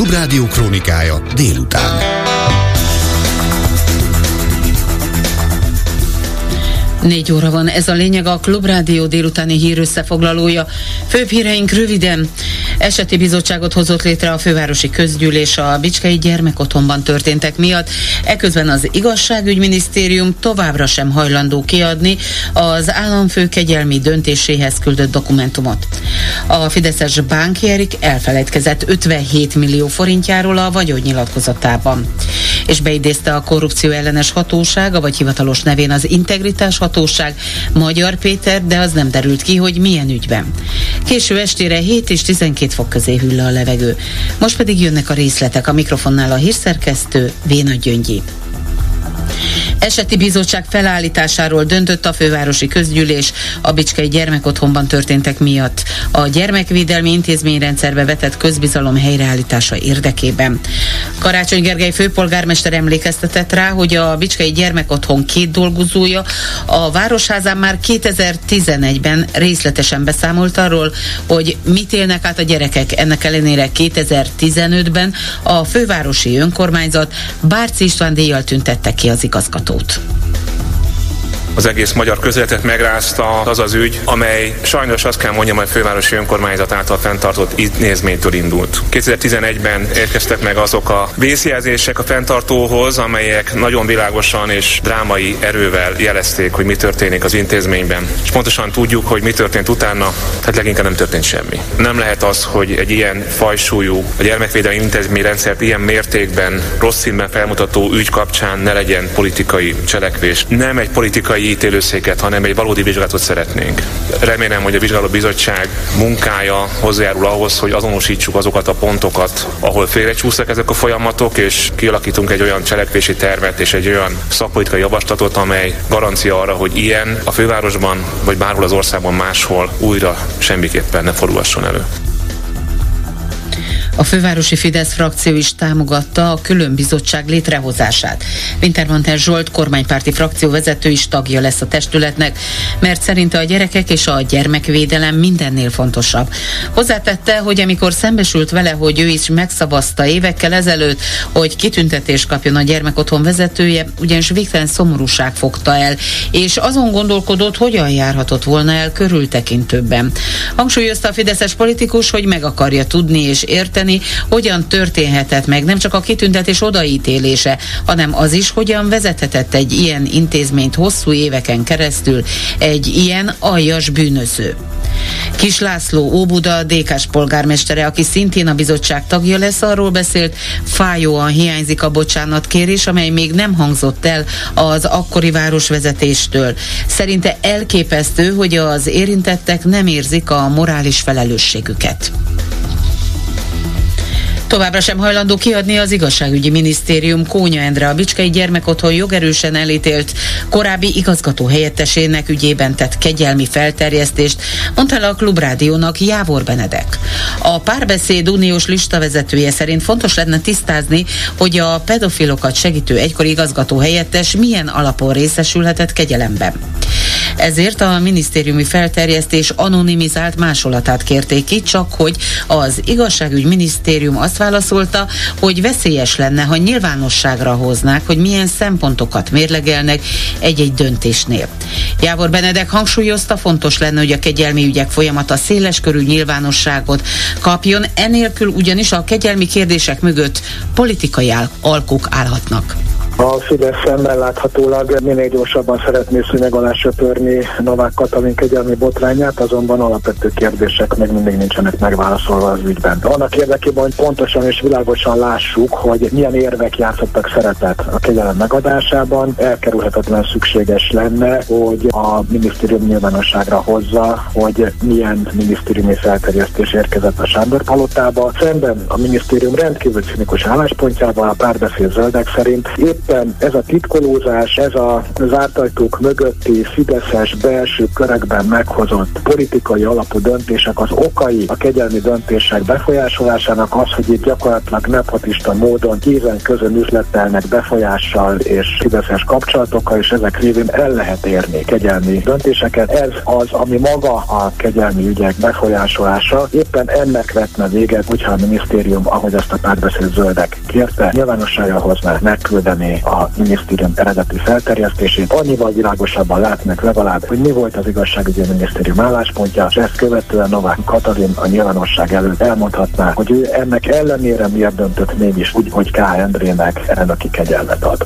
Klubrádió krónikája délután. Négy óra van, ez a lényeg a Klubrádió délutáni hír összefoglalója. Főbb híreink röviden. Eseti bizottságot hozott létre a fővárosi közgyűlés a Bicskei gyermekotthonban történtek miatt. Eközben az igazságügyminisztérium továbbra sem hajlandó kiadni az államfő kegyelmi döntéséhez küldött dokumentumot. A Fideszes Bánkjerik elfelejtkezett 57 millió forintjáról a vagyonnyilatkozatában. És beidézte a korrupció ellenes hatósága, vagy hivatalos nevén az integritás hatóság Magyar Péter, de az nem derült ki, hogy milyen ügyben. Késő estére 7 és 12 fok közé hűl a levegő. Most pedig jönnek a részletek a mikrofonnál a hírszerkesztő Véna Gyöngyi. Eseti bizottság felállításáról döntött a fővárosi közgyűlés a Bicskei gyermekotthonban történtek miatt. A gyermekvédelmi intézményrendszerbe vetett közbizalom helyreállítása érdekében. Karácsony Gergely főpolgármester emlékeztetett rá, hogy a Bicskei gyermekotthon két dolgozója a Városházán már 2011-ben részletesen beszámolt arról, hogy mit élnek át a gyerekek. Ennek ellenére 2015-ben a fővárosi önkormányzat Bárci István díjjal tüntette ki az igazgatót az egész magyar közéletet megrázta az az ügy, amely sajnos azt kell mondjam, hogy a fővárosi önkormányzat által fenntartott intézménytől indult. 2011-ben érkeztek meg azok a vészjelzések a fenntartóhoz, amelyek nagyon világosan és drámai erővel jelezték, hogy mi történik az intézményben. És pontosan tudjuk, hogy mi történt utána, tehát leginkább nem történt semmi. Nem lehet az, hogy egy ilyen fajsúlyú, a gyermekvédelmi intézményrendszert ilyen mértékben rossz színben felmutató ügy kapcsán ne legyen politikai cselekvés. Nem egy politikai ítélőszéket, hanem egy valódi vizsgálatot szeretnénk. Remélem, hogy a vizsgálóbizottság munkája hozzájárul ahhoz, hogy azonosítsuk azokat a pontokat, ahol félrecsúsztak ezek a folyamatok, és kialakítunk egy olyan cselekvési tervet és egy olyan szakpolitikai javaslatot, amely garancia arra, hogy ilyen a fővárosban vagy bárhol az országban máshol újra semmiképpen ne fordulhasson elő. A fővárosi Fidesz frakció is támogatta a külön bizottság létrehozását. Wintermantel Zsolt kormánypárti frakció vezető is tagja lesz a testületnek, mert szerinte a gyerekek és a gyermekvédelem mindennél fontosabb. Hozzátette, hogy amikor szembesült vele, hogy ő is megszavazta évekkel ezelőtt, hogy kitüntetés kapjon a gyermekotthon vezetője, ugyanis végtelen szomorúság fogta el, és azon gondolkodott, hogyan járhatott volna el körültekintőbben. Hangsúlyozta a fideszes politikus, hogy meg akarja tudni és érteni, érteni, hogyan történhetett meg nem csak a kitüntetés odaítélése, hanem az is, hogyan vezethetett egy ilyen intézményt hosszú éveken keresztül egy ilyen aljas bűnöző. Kis László Óbuda, DK-s polgármestere, aki szintén a bizottság tagja lesz, arról beszélt, fájóan hiányzik a bocsánatkérés, amely még nem hangzott el az akkori városvezetéstől. Szerinte elképesztő, hogy az érintettek nem érzik a morális felelősségüket. Továbbra sem hajlandó kiadni az igazságügyi minisztérium Kónya Endre a Bicskei Gyermekotthon jogerősen elítélt korábbi igazgató helyettesének ügyében tett kegyelmi felterjesztést, mondta le a Klubrádiónak Jávor Benedek. A párbeszéd uniós listavezetője szerint fontos lenne tisztázni, hogy a pedofilokat segítő egykori igazgató helyettes milyen alapon részesülhetett kegyelemben. Ezért a minisztériumi felterjesztés anonimizált másolatát kérték ki, csak hogy az igazságügy minisztérium azt válaszolta, hogy veszélyes lenne, ha nyilvánosságra hoznák, hogy milyen szempontokat mérlegelnek egy-egy döntésnél. Jávor Benedek hangsúlyozta, fontos lenne, hogy a kegyelmi ügyek folyamata széles körű nyilvánosságot kapjon, enélkül ugyanis a kegyelmi kérdések mögött politikai alkuk állhatnak. A Fidesz szemben láthatólag minél gyorsabban szeretné szűnyeg alá söpörni Novák Katalin kegyelmi botrányát, azonban alapvető kérdések még mindig nincsenek megválaszolva az ügyben. Annak érdekében, hogy pontosan és világosan lássuk, hogy milyen érvek játszottak szerepet a kegyelem megadásában, elkerülhetetlen szükséges lenne, hogy a minisztérium nyilvánosságra hozza, hogy milyen minisztériumi felterjesztés érkezett a Sándor palotába. Szemben a minisztérium rendkívül cinikus álláspontjával a párbeszéd zöldek szerint épp éppen ez a titkolózás, ez a zárt ajtók mögötti Fideszes belső körekben meghozott politikai alapú döntések az okai a kegyelmi döntések befolyásolásának az, hogy itt gyakorlatilag nepotista módon kézen közön üzletelnek befolyással és Fideszes kapcsolatokkal, és ezek révén el lehet érni kegyelmi döntéseket. Ez az, ami maga a kegyelmi ügyek befolyásolása. Éppen ennek vetne véget, hogyha a minisztérium, ahogy ezt a párbeszéd zöldek kérte, nyilvánosságra hozná, megküldeni a minisztérium eredeti felterjesztését. Annyival világosabban látnak legalább, hogy mi volt az igazságügyi minisztérium álláspontja, és ezt követően Novák Katalin a nyilvánosság előtt elmondhatná, hogy ő ennek ellenére miért döntött mégis úgy, hogy K. Endrének elnöki kegyelmet ad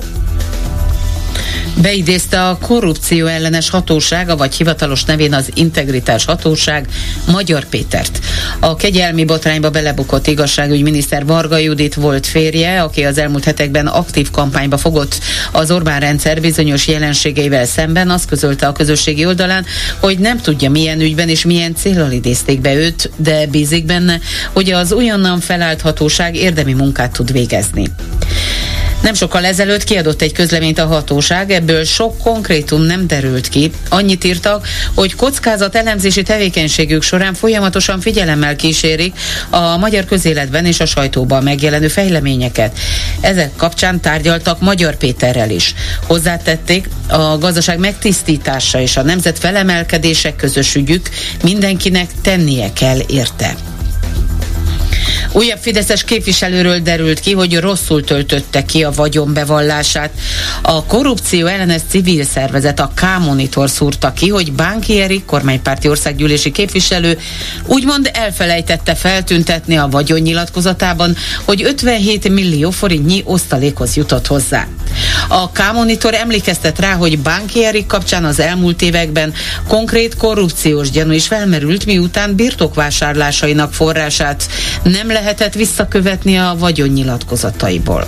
beidézte a korrupció ellenes hatósága, vagy hivatalos nevén az integritás hatóság Magyar Pétert. A kegyelmi botrányba belebukott igazságügyminiszter Varga Judit volt férje, aki az elmúlt hetekben aktív kampányba fogott az Orbán rendszer bizonyos jelenségeivel szemben, azt közölte a közösségi oldalán, hogy nem tudja milyen ügyben és milyen célral idézték be őt, de bízik benne, hogy az újonnan felállt hatóság érdemi munkát tud végezni. Nem sokkal ezelőtt kiadott egy közleményt a hatóság, ebből sok konkrétum nem derült ki. Annyit írtak, hogy kockázat elemzési tevékenységük során folyamatosan figyelemmel kísérik a magyar közéletben és a sajtóban megjelenő fejleményeket. Ezek kapcsán tárgyaltak Magyar Péterrel is. Hozzátették, a gazdaság megtisztítása és a nemzet felemelkedések közös ügyük mindenkinek tennie kell érte. Újabb Fideszes képviselőről derült ki, hogy rosszul töltötte ki a vagyonbevallását. A korrupció ellenes civil szervezet, a K-Monitor szúrta ki, hogy Bánki Erik, kormánypárti országgyűlési képviselő, úgymond elfelejtette feltüntetni a vagyonnyilatkozatában, hogy 57 millió forintnyi osztalékhoz jutott hozzá. A K-Monitor emlékeztet rá, hogy Bánki kapcsán az elmúlt években konkrét korrupciós gyanú is felmerült, miután birtokvásárlásainak forrását nem lehetett visszakövetni a vagyonnyilatkozataiból.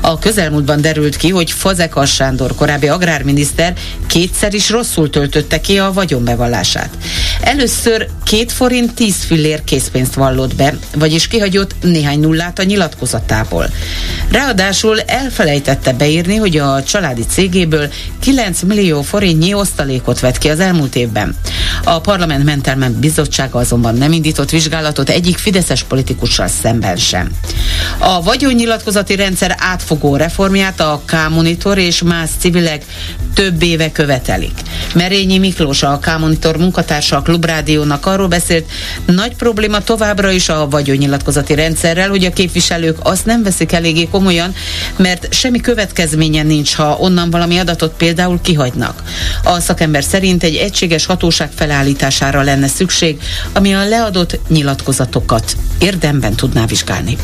A közelmúltban derült ki, hogy Fazekas Sándor, korábbi agrárminiszter kétszer is rosszul töltötte ki a vagyonbevallását. Először két forint 10 fillér készpénzt vallott be, vagyis kihagyott néhány nullát a nyilatkozatából. Ráadásul elfelejtette beírni, hogy a családi cégéből 9 millió forintnyi osztalékot vett ki az elmúlt évben. A parlament mentelmen bizottsága azonban nem indított vizsgálatot egyik fideszes politikussal szemben sem. A vagyonnyilatkozati rendszer átfogó reformját a K-Monitor és más civilek több éve követelik. Merényi Miklós, a K-Monitor munkatársa a Klubrádiónak arról beszélt, nagy probléma továbbra is a vagyonnyilatkozati rendszerrel, hogy a képviselők azt nem veszik eléggé komolyan, mert semmi következménye nincs, ha onnan valami adatot például kihagynak. A szakember szerint egy egységes hatóság felállítására lenne szükség, ami a leadott nyilatkozatokat érdemben tudná vizsgálni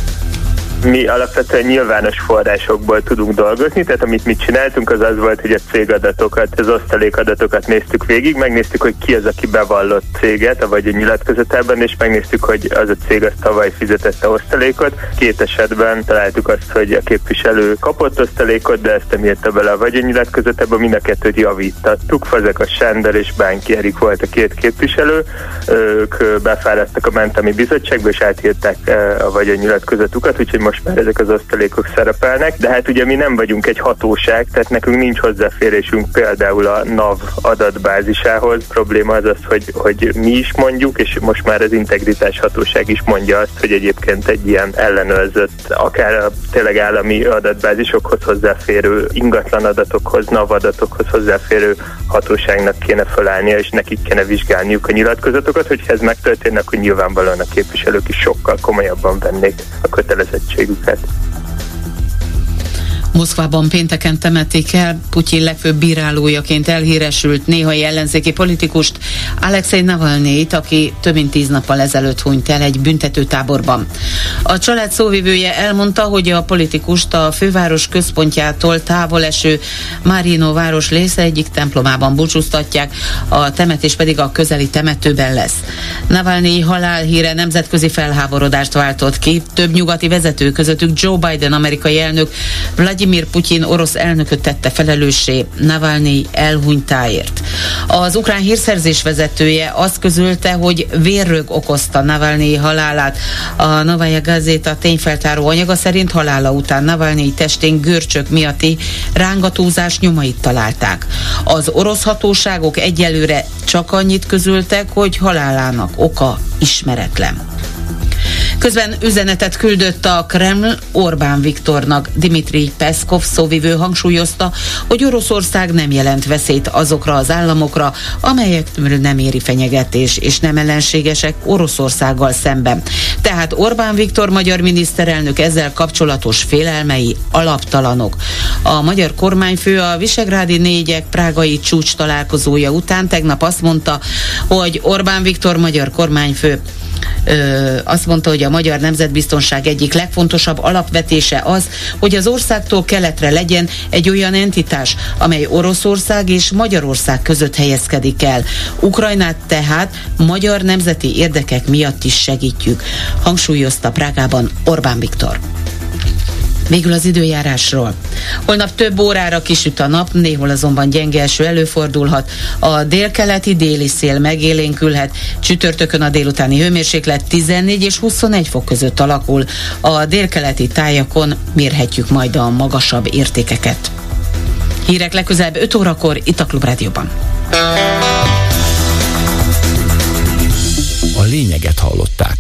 mi alapvetően nyilvános forrásokból tudunk dolgozni, tehát amit mi csináltunk az az volt, hogy a cégadatokat, az osztalékadatokat néztük végig, megnéztük, hogy ki az, aki bevallott céget, vagy a nyilatkozatában, és megnéztük, hogy az a cég az tavaly fizetette osztalékot. Két esetben találtuk azt, hogy a képviselő kapott osztalékot, de ezt nem írta bele a vagyonnyilatkozatában, mind a kettőt javítattuk. a Sándor és Bánki Erik volt a két képviselő, ők befáradtak a mentami bizottságba, és átírták a vagyonnyilatkozatukat, úgyhogy most már ezek az osztalékok szerepelnek, de hát ugye mi nem vagyunk egy hatóság, tehát nekünk nincs hozzáférésünk például a NAV adatbázisához. A probléma az az, hogy, hogy mi is mondjuk, és most már az integritás hatóság is mondja azt, hogy egyébként egy ilyen ellenőrzött, akár a tényleg állami adatbázisokhoz hozzáférő ingatlan adatokhoz, NAV adatokhoz hozzáférő hatóságnak kéne felállnia, és nekik kéne vizsgálniuk a nyilatkozatokat, hogy ez megtörténne, akkor nyilvánvalóan a képviselők is sokkal komolyabban vennék a Exactly. Moszkvában pénteken temetik el Putyin legfőbb bírálójaként elhíresült néhai ellenzéki politikust, Alexei Navalnyit, aki több mint tíz nappal ezelőtt hunyt el egy büntetőtáborban. A család szóvivője elmondta, hogy a politikust a főváros központjától távol eső Marino város része egyik templomában búcsúztatják, a temetés pedig a közeli temetőben lesz. Navalnyi halálhíre nemzetközi felháborodást váltott ki, több nyugati vezető közöttük Joe Biden amerikai elnök, Vladimir Vladimir Putyin orosz elnököt tette felelőssé Navalnyi elhunytáért. Az ukrán hírszerzés vezetője azt közölte, hogy vérrög okozta Navalnyi halálát. A Novaya Gazeta tényfeltáró anyaga szerint halála után Navalnyi testén görcsök miatti rángatózás nyomait találták. Az orosz hatóságok egyelőre csak annyit közöltek, hogy halálának oka ismeretlen. Közben üzenetet küldött a Kreml Orbán Viktornak. Dimitri Peszkov szóvivő hangsúlyozta, hogy Oroszország nem jelent veszélyt azokra az államokra, amelyekről nem éri fenyegetés, és nem ellenségesek Oroszországgal szemben. Tehát Orbán Viktor magyar miniszterelnök ezzel kapcsolatos félelmei alaptalanok. A magyar kormányfő a Visegrádi négyek prágai csúcs találkozója után tegnap azt mondta, hogy Orbán Viktor magyar kormányfő ö, azt mondta, hogy a magyar nemzetbiztonság egyik legfontosabb alapvetése az, hogy az országtól keletre legyen egy olyan entitás, amely Oroszország és Magyarország között helyezkedik el. Ukrajnát tehát magyar nemzeti érdekek miatt is segítjük, hangsúlyozta Prágában Orbán Viktor. Végül az időjárásról. Holnap több órára kisüt a nap, néhol azonban gyenge eső előfordulhat. A délkeleti déli szél megélénkülhet, csütörtökön a délutáni hőmérséklet 14 és 21 fok között alakul. A délkeleti tájakon mérhetjük majd a magasabb értékeket. Hírek legközelebb 5 órakor itt a Klub Rádióban. A lényeget hallották.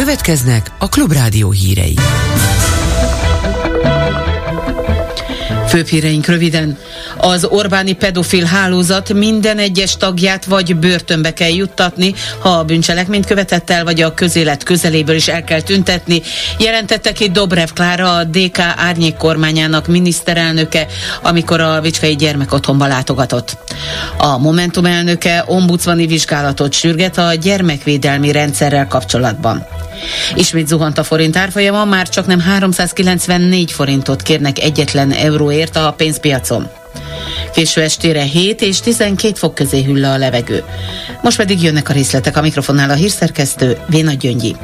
Következnek a Klubrádió hírei. Főbb röviden. Az Orbáni pedofil hálózat minden egyes tagját vagy börtönbe kell juttatni, ha a bűncselekményt követett el, vagy a közélet közeléből is el kell tüntetni, jelentette ki Dobrev Klára, a DK árnyék kormányának miniszterelnöke, amikor a Vicskei gyermekotthonba látogatott. A Momentum elnöke ombudsmani vizsgálatot sürget a gyermekvédelmi rendszerrel kapcsolatban. Ismét zuhant a forint árfolyama, már csak nem 394 forintot kérnek egyetlen euróért a pénzpiacon. Késő estére 7 és 12 fok közé hüll a levegő. Most pedig jönnek a részletek a mikrofonnál a hírszerkesztő Véna Gyöngyi.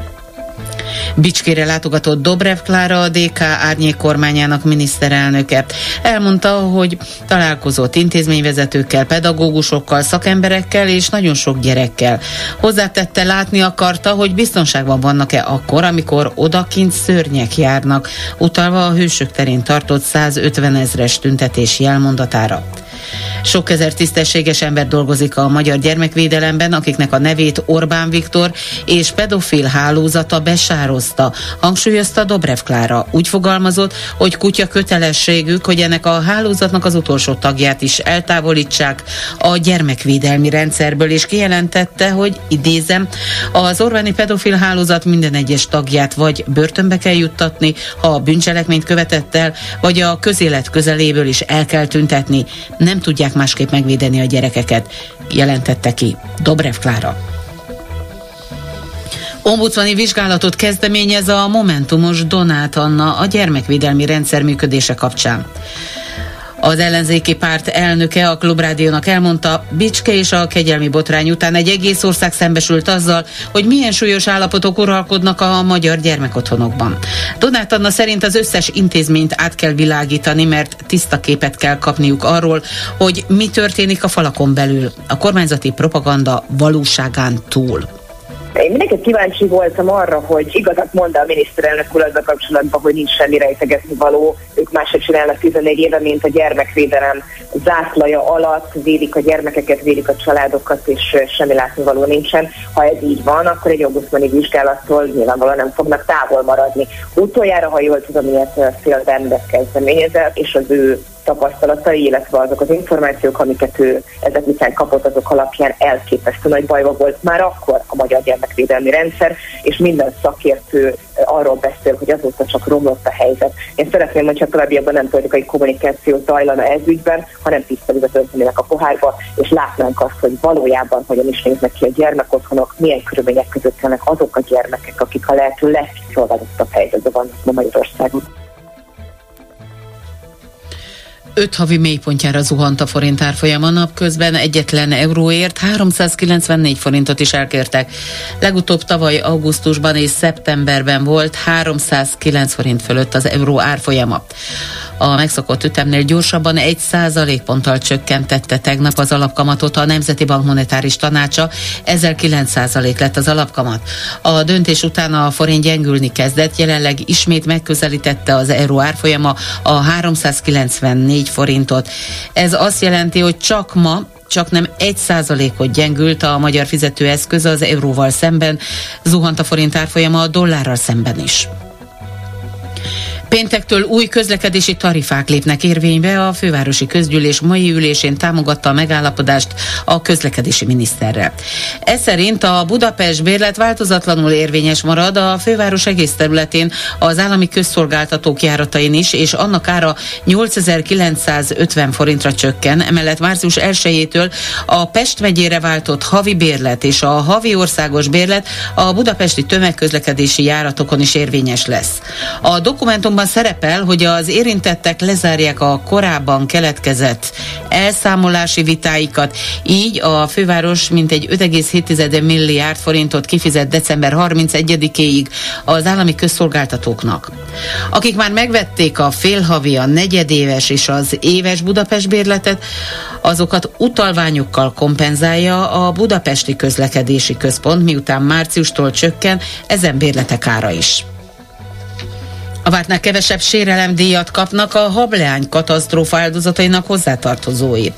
Bicskére látogatott Dobrev Klára, a DK árnyék kormányának miniszterelnöke. Elmondta, hogy találkozott intézményvezetőkkel, pedagógusokkal, szakemberekkel és nagyon sok gyerekkel. Hozzátette látni akarta, hogy biztonságban vannak-e akkor, amikor odakint szörnyek járnak, utalva a hősök terén tartott 150 ezres tüntetés jelmondatára. Sok ezer tisztességes ember dolgozik a magyar gyermekvédelemben, akiknek a nevét Orbán Viktor és pedofil hálózata besározta, hangsúlyozta Dobrev Klára. Úgy fogalmazott, hogy kutya kötelességük, hogy ennek a hálózatnak az utolsó tagját is eltávolítsák a gyermekvédelmi rendszerből, és kijelentette, hogy idézem, az Orbáni pedofil hálózat minden egyes tagját vagy börtönbe kell juttatni, ha a bűncselekményt követett el, vagy a közélet közeléből is el kell tüntetni. Nem tudják másképp megvédeni a gyerekeket, jelentette ki Dobrev Klára. Ombudsmani vizsgálatot kezdeményez a Momentumos Donát Anna a gyermekvédelmi rendszer működése kapcsán. Az ellenzéki párt elnöke a Klubrádiónak elmondta, Bicske és a kegyelmi botrány után egy egész ország szembesült azzal, hogy milyen súlyos állapotok uralkodnak a magyar gyermekotthonokban. Donát Anna szerint az összes intézményt át kell világítani, mert tiszta képet kell kapniuk arról, hogy mi történik a falakon belül, a kormányzati propaganda valóságán túl. Én mindenki kíváncsi voltam arra, hogy igazat mond a miniszterelnök úr azzal kapcsolatban, hogy nincs semmi rejtegetni való. Ők máshogy csinálnak 14 éve, mint a gyermekvédelem zászlaja alatt, védik a gyermekeket, védik a családokat, és semmi látnivaló nincsen. Ha ez így van, akkor egy augusztmani vizsgálattól nyilvánvalóan nem fognak távol maradni. Utoljára, ha jól tudom, ilyet Bendet kezdeményezett, és az ő tapasztalatai, illetve azok az információk, amiket ő ezek után kapott, azok alapján elképesztő nagy bajba volt már akkor a magyar gyermekvédelmi rendszer, és minden szakértő arról beszél, hogy azóta csak romlott a helyzet. Én szeretném, hogyha továbbiakban nem politikai kommunikáció zajlana ez ügyben, hanem tiszta vizet a pohárba, és látnánk azt, hogy valójában hogyan is néznek ki a gyermekotthonok, milyen körülmények között vannak azok a gyermekek, akik a lehető legkiszolgáltatott helyzetben vannak ma Magyarországon. Öt havi mélypontjára zuhant a forint árfolyama napközben egyetlen euróért 394 forintot is elkértek. Legutóbb tavaly augusztusban és szeptemberben volt 309 forint fölött az euró árfolyama. A megszokott ütemnél gyorsabban egy százalékponttal csökkentette tegnap az alapkamatot a Nemzeti Bank monetáris tanácsa, ezzel 9 százalék lett az alapkamat. A döntés után a forint gyengülni kezdett, jelenleg ismét megközelítette az euró árfolyama a 394 forintot. Ez azt jelenti, hogy csak ma csak nem egy százalékot gyengült a magyar fizetőeszköz az euróval szemben, zuhant a forint árfolyama a dollárral szemben is. Péntektől új közlekedési tarifák lépnek érvénybe. A fővárosi közgyűlés mai ülésén támogatta a megállapodást a közlekedési miniszterrel. Ez szerint a Budapest bérlet változatlanul érvényes marad a főváros egész területén, az állami közszolgáltatók járatain is, és annak ára 8950 forintra csökken. Emellett március 1-től a Pest megyére váltott havi bérlet és a havi országos bérlet a budapesti tömegközlekedési járatokon is érvényes lesz. A dokumentum dokumentumban szerepel, hogy az érintettek lezárják a korábban keletkezett elszámolási vitáikat, így a főváros mintegy 5,7 milliárd forintot kifizet december 31-éig az állami közszolgáltatóknak. Akik már megvették a félhavi, a negyedéves és az éves Budapest bérletet, azokat utalványokkal kompenzálja a Budapesti Közlekedési Központ, miután márciustól csökken ezen bérletek ára is. A vártnál kevesebb sérelemdíjat kapnak a hableány katasztrófa áldozatainak hozzátartozói.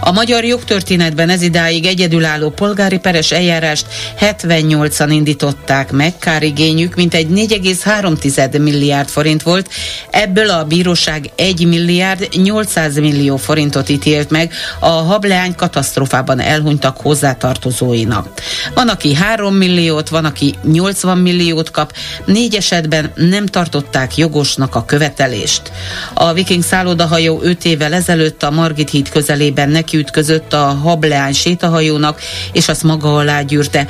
A magyar jogtörténetben ez idáig egyedülálló polgári peres eljárást 78-an indították meg, kárigényük mintegy 4,3 milliárd forint volt, ebből a bíróság 1 milliárd 800 millió forintot ítélt meg a hableány katasztrófában elhunytak hozzátartozóinak. Van, aki 3 milliót, van, aki 80 milliót kap, négy esetben nem tartották jogosnak a követelést. A viking szállodahajó 5 évvel ezelőtt a Margit híd közelében nekiütközött a hableány sétahajónak, és azt maga alá gyűrte.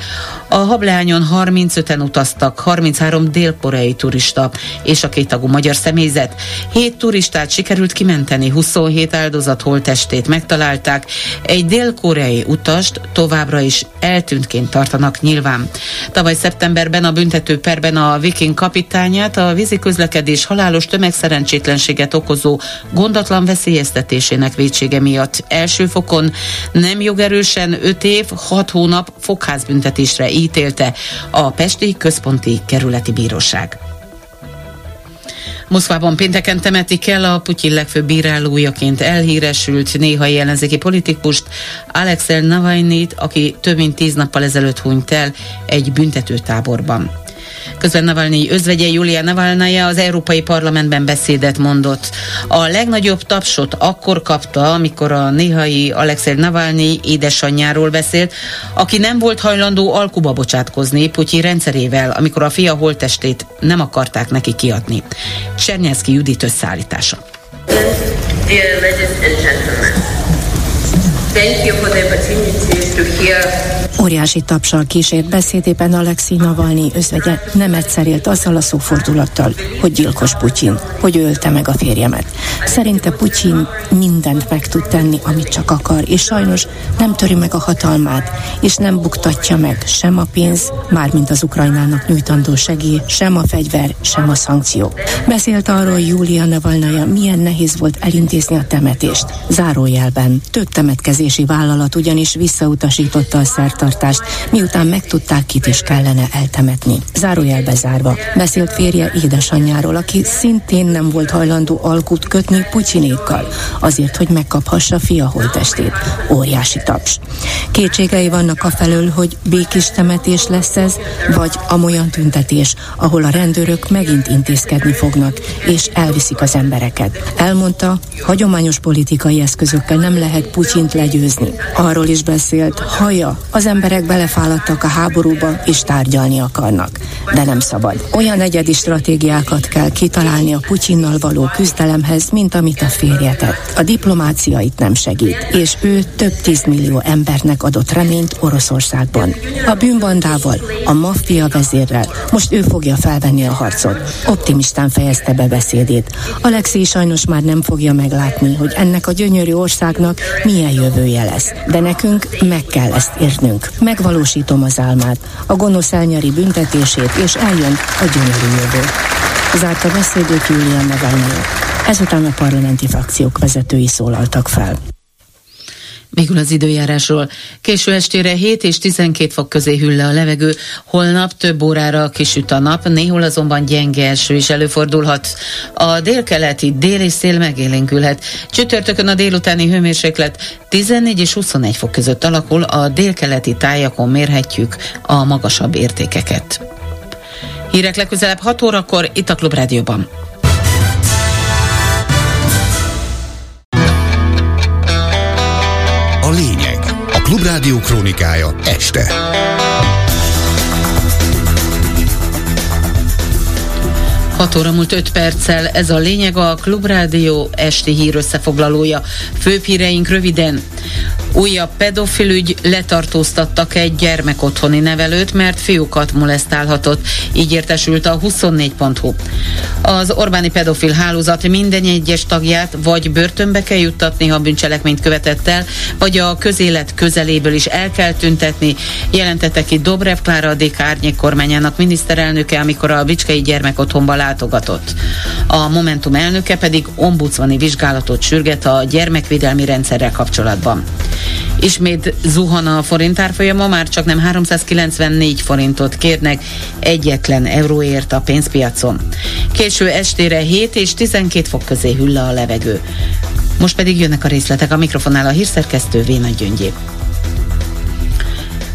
A hableányon 35-en utaztak, 33 dél-koreai turista és a kétagú magyar személyzet. 7 turistát sikerült kimenteni, 27 áldozat holtestét megtalálták, egy dél-koreai utast továbbra is eltűntként tartanak nyilván. Tavaly szeptemberben a büntető perben a Viking kapitányát a vízi közlekedés közlekedés halálos tömegszerencsétlenséget okozó gondatlan veszélyeztetésének vétsége miatt első fokon nem jogerősen 5 év, 6 hónap fogházbüntetésre ítélte a Pesti Központi Kerületi Bíróság. Moszkvában pénteken temetik el a Putyin legfőbb bírálójaként elhíresült néhai ellenzéki politikust, Alexei Navalnyit, aki több mint tíz nappal ezelőtt hunyt el egy büntetőtáborban. Közben Navalnyi özvegye Julia Navalnaya az Európai Parlamentben beszédet mondott. A legnagyobb tapsot akkor kapta, amikor a néhai Alexei Navalnyi édesanyjáról beszélt, aki nem volt hajlandó alkuba bocsátkozni Putyin rendszerével, amikor a fia holtestét nem akarták neki kiadni. Csernyeszki Judit összeállítása. Dear ladies and gentlemen, thank you for the opportunity to hear Óriási tapsal kísért beszédében Alexi Navalnyi özvegye nem egyszer élt azzal a szófordulattal, hogy gyilkos Putyin, hogy ölte meg a férjemet. Szerinte Putyin mindent meg tud tenni, amit csak akar, és sajnos nem töri meg a hatalmát, és nem buktatja meg sem a pénz, mármint az Ukrajnának nyújtandó segély, sem a fegyver, sem a szankció. Beszélt arról Júlia Navalnaya, milyen nehéz volt elintézni a temetést. Zárójelben több temetkezési vállalat ugyanis visszautasította a szert háztartást, miután megtudták, kit is kellene eltemetni. Zárójelbe zárva. Beszélt férje édesanyjáról, aki szintén nem volt hajlandó alkut kötni Putyinékkal, azért, hogy megkaphassa fia holtestét. Óriási taps. Kétségei vannak a felől, hogy békés temetés lesz ez, vagy amolyan tüntetés, ahol a rendőrök megint intézkedni fognak, és elviszik az embereket. Elmondta, hagyományos politikai eszközökkel nem lehet Putyint legyőzni. Arról is beszélt, haja az emberek belefáladtak a háborúba, és tárgyalni akarnak. De nem szabad. Olyan egyedi stratégiákat kell kitalálni a Putyinnal való küzdelemhez, mint amit a férje tett. A diplomácia itt nem segít, és ő több tízmillió embernek adott reményt Oroszországban. A bűnbandával, a maffia vezérrel, most ő fogja felvenni a harcot. Optimistán fejezte be beszédét. Alexei sajnos már nem fogja meglátni, hogy ennek a gyönyörű országnak milyen jövője lesz. De nekünk meg kell ezt érnünk. Megvalósítom az álmát, a gonosz elnyeri büntetését, és eljön a gyönyörű jövő. Zárta beszédét Julian Navalnyi. Ezután a parlamenti frakciók vezetői szólaltak fel. Végül az időjárásról. Késő estére 7 és 12 fok közé hűl le a levegő, holnap több órára kisüt a nap, néhol azonban gyenge eső is előfordulhat. A délkeleti déli szél megélénkülhet. Csütörtökön a délutáni hőmérséklet 14 és 21 fok között alakul, a délkeleti tájakon mérhetjük a magasabb értékeket. Hírek legközelebb 6 órakor itt a Klub A lényeg. A Klubrádió krónikája este. 6 óra múlt 5 perccel, ez a lényeg a Klubrádió esti hír összefoglalója. Főbb röviden. Újabb pedofilügy letartóztattak egy gyermekotthoni nevelőt, mert fiúkat molesztálhatott. Így értesült a 24.hu. Az Orbáni pedofil hálózat minden egyes tagját vagy börtönbe kell juttatni, ha bűncselekményt követett el, vagy a közélet közeléből is el kell tüntetni, jelentette ki Dobrev Klára a árnyék kormányának miniszterelnöke, amikor a Bicskei gyermekotthonba látogatott. A Momentum elnöke pedig ombudsmani vizsgálatot sürget a gyermekvédelmi rendszerrel kapcsolatban. Ismét zuhan a forint árfolyama, már csak nem 394 forintot kérnek egyetlen euróért a pénzpiacon. Késő estére 7 és 12 fok közé hüll a levegő. Most pedig jönnek a részletek a mikrofonnál a hírszerkesztő Véna Gyöngyép.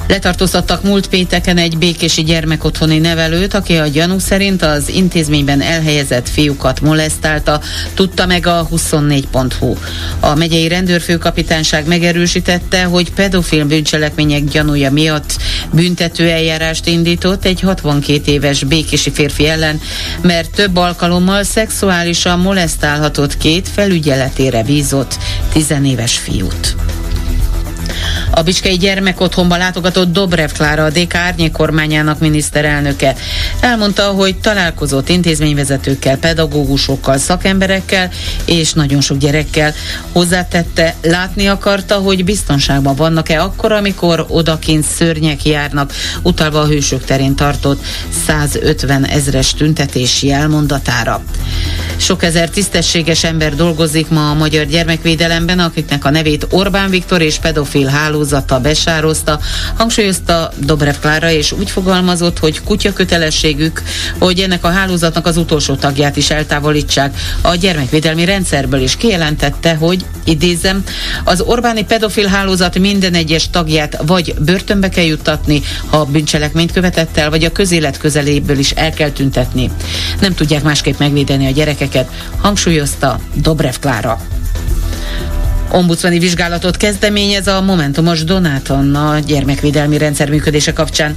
Letartóztattak múlt pénteken egy békési gyermekotthoni nevelőt, aki a gyanú szerint az intézményben elhelyezett fiúkat molesztálta, tudta meg a 24.hu. A megyei rendőrfőkapitányság megerősítette, hogy pedofil bűncselekmények gyanúja miatt büntető eljárást indított egy 62 éves békési férfi ellen, mert több alkalommal szexuálisan molesztálhatott két felügyeletére bízott tizenéves fiút. A Bicskei Gyermekotthonba látogatott Dobrev Klára, a DK árnyék kormányának miniszterelnöke. Elmondta, hogy találkozott intézményvezetőkkel, pedagógusokkal, szakemberekkel és nagyon sok gyerekkel. Hozzátette, látni akarta, hogy biztonságban vannak-e akkor, amikor odakint szörnyek járnak, utalva a hősök terén tartott 150 ezres tüntetési elmondatára. Sok ezer tisztességes ember dolgozik ma a magyar gyermekvédelemben, akiknek a nevét Orbán Viktor és pedofil hálózata besározta, hangsúlyozta Dobrev Klára, és úgy fogalmazott, hogy kutya kötelességük, hogy ennek a hálózatnak az utolsó tagját is eltávolítsák a gyermekvédelmi rendszerből, is kijelentette, hogy idézem, az Orbáni pedofil hálózat minden egyes tagját vagy börtönbe kell juttatni, ha bűncselekményt követett el, vagy a közélet közeléből is el kell tüntetni. Nem tudják másképp megvédeni a gyerekeket, hangsúlyozta Dobrev Klára. Ombudsmani vizsgálatot kezdeményez a Momentumos Donátonna gyermekvédelmi rendszer működése kapcsán.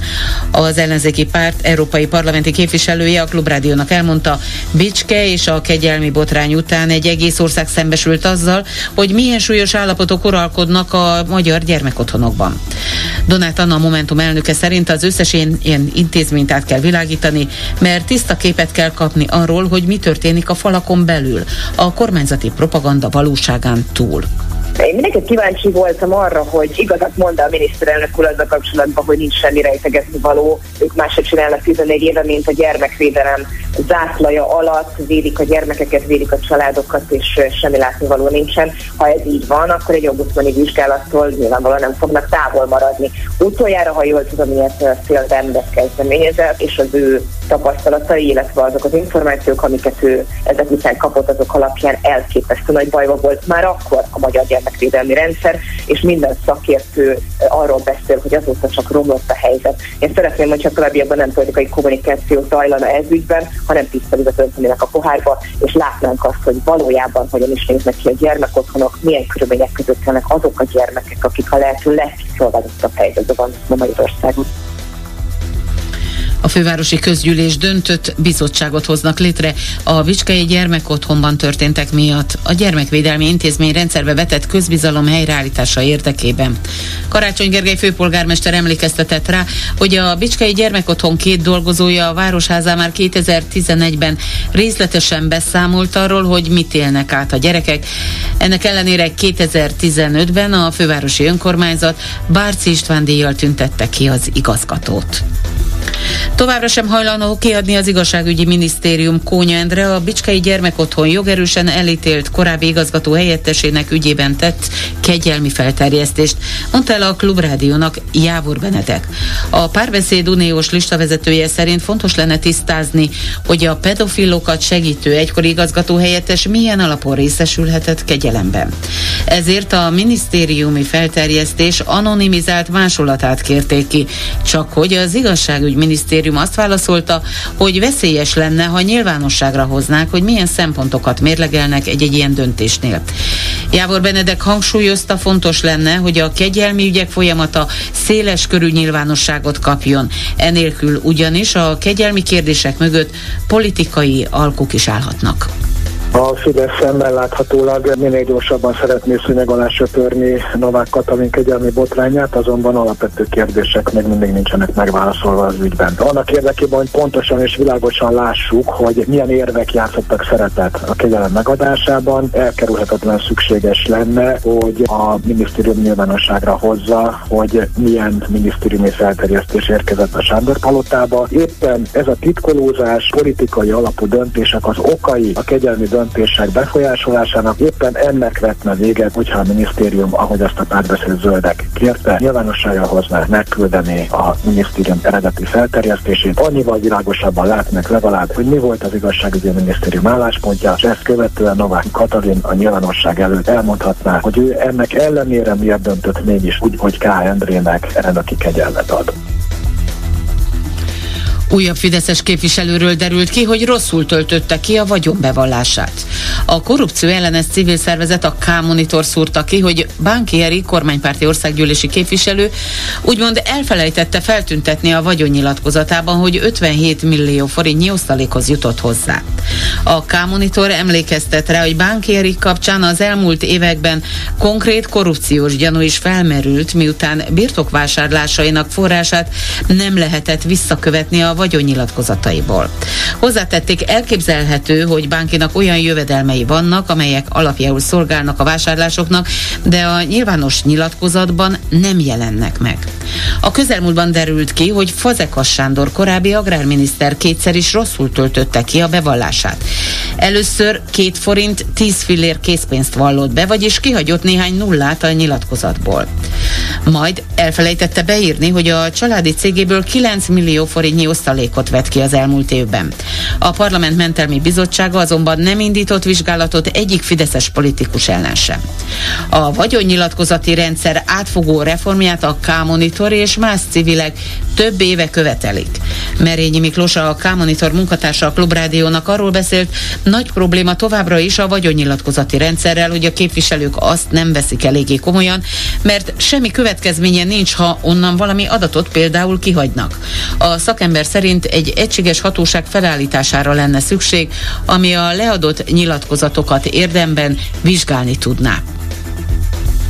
Az ellenzéki párt európai parlamenti képviselője a Klubrádiónak elmondta, Bicske és a kegyelmi botrány után egy egész ország szembesült azzal, hogy milyen súlyos állapotok uralkodnak a magyar gyermekotthonokban. Donát Anna a Momentum elnöke szerint az összes ilyen, ilyen intézményt át kell világítani, mert tiszta képet kell kapni arról, hogy mi történik a falakon belül, a kormányzati propaganda valóságán túl. Én mindenki kíváncsi voltam arra, hogy igazat mond a miniszterelnök úr azzal kapcsolatban, hogy nincs semmi rejtegetni való. Ők máshogy csinálnak 14 éve, mint a gyermekvédelem zászlaja alatt, védik a gyermekeket, védik a családokat, és semmi látnivaló nincsen. Ha ez így van, akkor egy ombudsmani vizsgálattól nyilvánvalóan nem fognak távol maradni. Utoljára, ha jól tudom, ilyet Phil Bendet kezdeményezett, és az ő tapasztalatai, illetve azok az információk, amiket ő ezek után kapott, azok alapján elképesztő nagy bajba volt már akkor a magyar gyermek gyermekvédelmi rendszer, és minden szakértő arról beszél, hogy azóta csak romlott a helyzet. Én szeretném, hogyha továbbiakban nem politikai kommunikáció zajlana ez ügyben, hanem tiszta vizet a pohárba, és látnánk azt, hogy valójában hogyan is néznek ki a gyermekotthonok, milyen körülmények között vannak azok a gyermekek, akik a lehető legkiszolgáltatott helyzetben vannak ma Magyarországon. A fővárosi közgyűlés döntött bizottságot hoznak létre a Bicskei gyermekotthonban történtek miatt a gyermekvédelmi intézmény rendszerbe vetett közbizalom helyreállítása érdekében. Karácsony Gergely főpolgármester emlékeztetett rá, hogy a Bicskei gyermekotthon két dolgozója a Városházá már 2011-ben részletesen beszámolt arról, hogy mit élnek át a gyerekek. Ennek ellenére 2015-ben a fővárosi önkormányzat Bárci István díjjal tüntette ki az igazgatót. Továbbra sem hajlandó kiadni az igazságügyi minisztérium Kónya Endre a Bicskei Gyermekotthon jogerősen elítélt korábbi igazgató helyettesének ügyében tett kegyelmi felterjesztést, mondta el a Klubrádiónak Jávor Benedek. A párbeszéd uniós listavezetője szerint fontos lenne tisztázni, hogy a pedofilokat segítő egykori igazgató helyettes milyen alapon részesülhetett kegyelemben. Ezért a minisztériumi felterjesztés anonimizált másolatát kérték ki, csak hogy az igazságügy minisztérium azt válaszolta, hogy veszélyes lenne, ha nyilvánosságra hoznák, hogy milyen szempontokat mérlegelnek egy-egy ilyen döntésnél. Jávor Benedek hangsúlyozta, fontos lenne, hogy a kegyelmi ügyek folyamata széles körű nyilvánosságot kapjon. Enélkül ugyanis a kegyelmi kérdések mögött politikai alkuk is állhatnak. A Fidesz szemmel láthatólag minél gyorsabban szeretné szűnyeg alá söpörni Novák Katalin kegyelmi botrányát, azonban alapvető kérdések még mindig nincsenek megválaszolva az ügyben. Annak érdekében, hogy pontosan és világosan lássuk, hogy milyen érvek játszottak szerepet a kegyelem megadásában, elkerülhetetlen szükséges lenne, hogy a minisztérium nyilvánosságra hozza, hogy milyen minisztériumi felterjesztés érkezett a Sándor palotába. Éppen ez a titkolózás, politikai alapú döntések az okai a kegyelmi döntések befolyásolásának éppen ennek vetne véget, hogyha a minisztérium, ahogy azt a párbeszéd zöldek kérte, nyilvánosságra hozná, megküldeni a minisztérium eredeti felterjesztését. Annyival világosabban látnak legalább, hogy mi volt az igazságügyi minisztérium álláspontja, és ezt követően Novák Katalin a nyilvánosság előtt elmondhatná, hogy ő ennek ellenére miért döntött mégis úgy, hogy K. Endrének eredeti kegyelmet ad. Újabb fideszes képviselőről derült ki, hogy rosszul töltötte ki a vagyonbevallását. A korrupció ellenes civil szervezet a K-monitor szúrta ki, hogy Bánki Eri kormánypárti országgyűlési képviselő úgymond elfelejtette feltüntetni a vagyonnyilatkozatában, hogy 57 millió forintnyi osztalékhoz jutott hozzá. A K-monitor emlékeztet rá, hogy Bánki Eri kapcsán az elmúlt években konkrét korrupciós gyanú is felmerült, miután birtokvásárlásainak forrását nem lehetett visszakövetni a vagyonnyilatkozataiból. Hozzátették, elképzelhető, hogy Bánkinak olyan jövedelmei vannak, amelyek alapjául szolgálnak a vásárlásoknak, de a nyilvános nyilatkozatban nem jelennek meg. A közelmúltban derült ki, hogy Fazekas Sándor korábbi agrárminiszter kétszer is rosszul töltötte ki a bevallását. Először két forint 10 fillér készpénzt vallott be, vagyis kihagyott néhány nullát a nyilatkozatból. Majd elfelejtette beírni, hogy a családi cégéből 9 millió forintnyi osztalékot vett ki az elmúlt évben. A Parlament Mentelmi Bizottsága azonban nem indított vizsgálatot egyik fideszes politikus ellen sem. A vagyonnyilatkozati rendszer átfogó reformját a K-Monitor és más civilek több éve követelik. Merényi Miklós, a K-Monitor munkatársa a Klubrádiónak arról beszélt, nagy probléma továbbra is a vagyonnyilatkozati rendszerrel, hogy a képviselők azt nem veszik eléggé komolyan, mert semmi következménye nincs, ha onnan valami adatot például kihagynak. A szakember szerint egy egységes hatóság felállítására lenne szükség, ami a leadott nyilatkozatokat érdemben vizsgálni tudná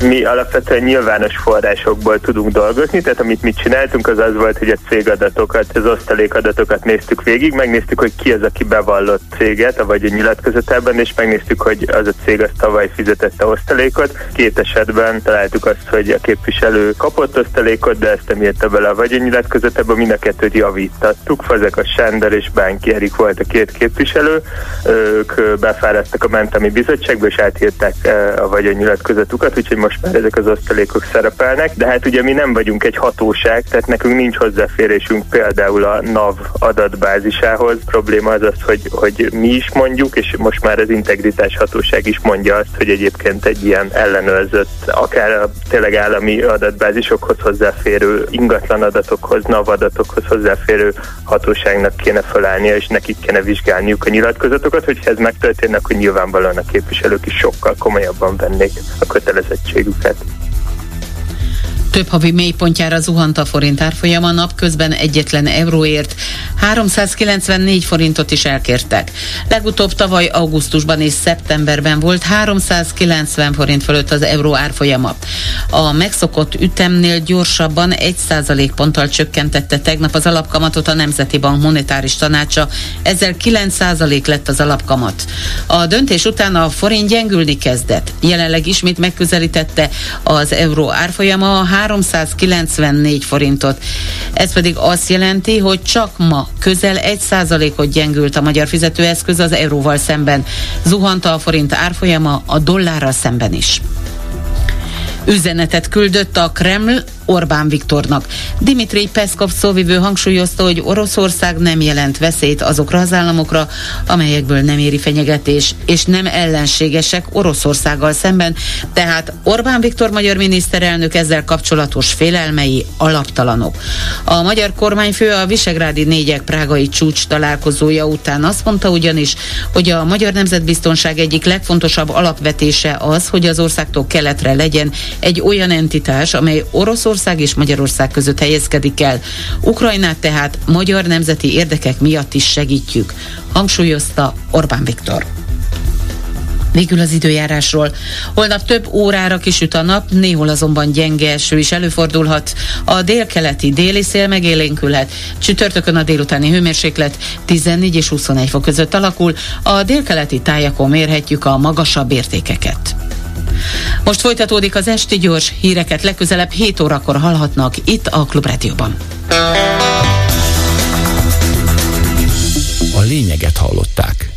mi alapvetően nyilvános forrásokból tudunk dolgozni, tehát amit mi csináltunk az az volt, hogy a cégadatokat, az osztalékadatokat néztük végig, megnéztük, hogy ki az, aki bevallott céget, vagy a nyilatkozatában, és megnéztük, hogy az a cég az tavaly fizetette osztalékot. Két esetben találtuk azt, hogy a képviselő kapott osztalékot, de ezt nem írta bele a vagyonnyilatkozatában, mind a kettőt javítattuk. a Sándor és Bánki Erik volt a két képviselő, ők befáradtak a mentami bizottságba, és átírták a vagyonnyilatkozatukat, úgyhogy most már ezek az osztalékok szerepelnek, de hát ugye mi nem vagyunk egy hatóság, tehát nekünk nincs hozzáférésünk például a NAV adatbázisához. Probléma az az, hogy, hogy mi is mondjuk, és most már az integritás hatóság is mondja azt, hogy egyébként egy ilyen ellenőrzött, akár a tényleg állami adatbázisokhoz hozzáférő ingatlan adatokhoz, NAV adatokhoz hozzáférő hatóságnak kéne felállnia, és nekik kéne vizsgálniuk a nyilatkozatokat, hogy ez megtörténne, akkor nyilvánvalóan a képviselők is sokkal komolyabban vennék a kötelezettségüket. Több havi mélypontjára zuhant a forint árfolyama, napközben egyetlen euróért 394 forintot is elkértek. Legutóbb tavaly augusztusban és szeptemberben volt 390 forint fölött az euró árfolyama. A megszokott ütemnél gyorsabban 1% ponttal csökkentette tegnap az alapkamatot a Nemzeti Bank monetáris tanácsa, ezzel 9 lett az alapkamat. A döntés után a forint gyengülni kezdett. Jelenleg ismét megközelítette az euró árfolyama a 394 forintot. Ez pedig azt jelenti, hogy csak ma közel 1%-ot gyengült a magyar fizetőeszköz az euróval szemben. Zuhanta a forint árfolyama a dollárral szemben is. Üzenetet küldött a Kreml Orbán Viktornak. Dimitri Peszkov szóvivő hangsúlyozta, hogy Oroszország nem jelent veszélyt azokra az államokra, amelyekből nem éri fenyegetés, és nem ellenségesek Oroszországgal szemben, tehát Orbán Viktor magyar miniszterelnök ezzel kapcsolatos félelmei alaptalanok. A magyar kormányfő a Visegrádi négyek prágai csúcs találkozója után azt mondta ugyanis, hogy a magyar nemzetbiztonság egyik legfontosabb alapvetése az, hogy az országtól keletre legyen egy olyan entitás, amely Oroszország Oroszország és Magyarország között helyezkedik el. Ukrajnát tehát magyar nemzeti érdekek miatt is segítjük, hangsúlyozta Orbán Viktor. Végül az időjárásról. Holnap több órára kisüt a nap, néhol azonban gyenge eső is előfordulhat. A délkeleti déli szél megélénkülhet. Csütörtökön a délutáni hőmérséklet 14 és 21 fok között alakul. A délkeleti tájakon mérhetjük a magasabb értékeket. Most folytatódik az esti gyors híreket, legközelebb 7 órakor hallhatnak itt a Klubrádióban. A lényeget hallották.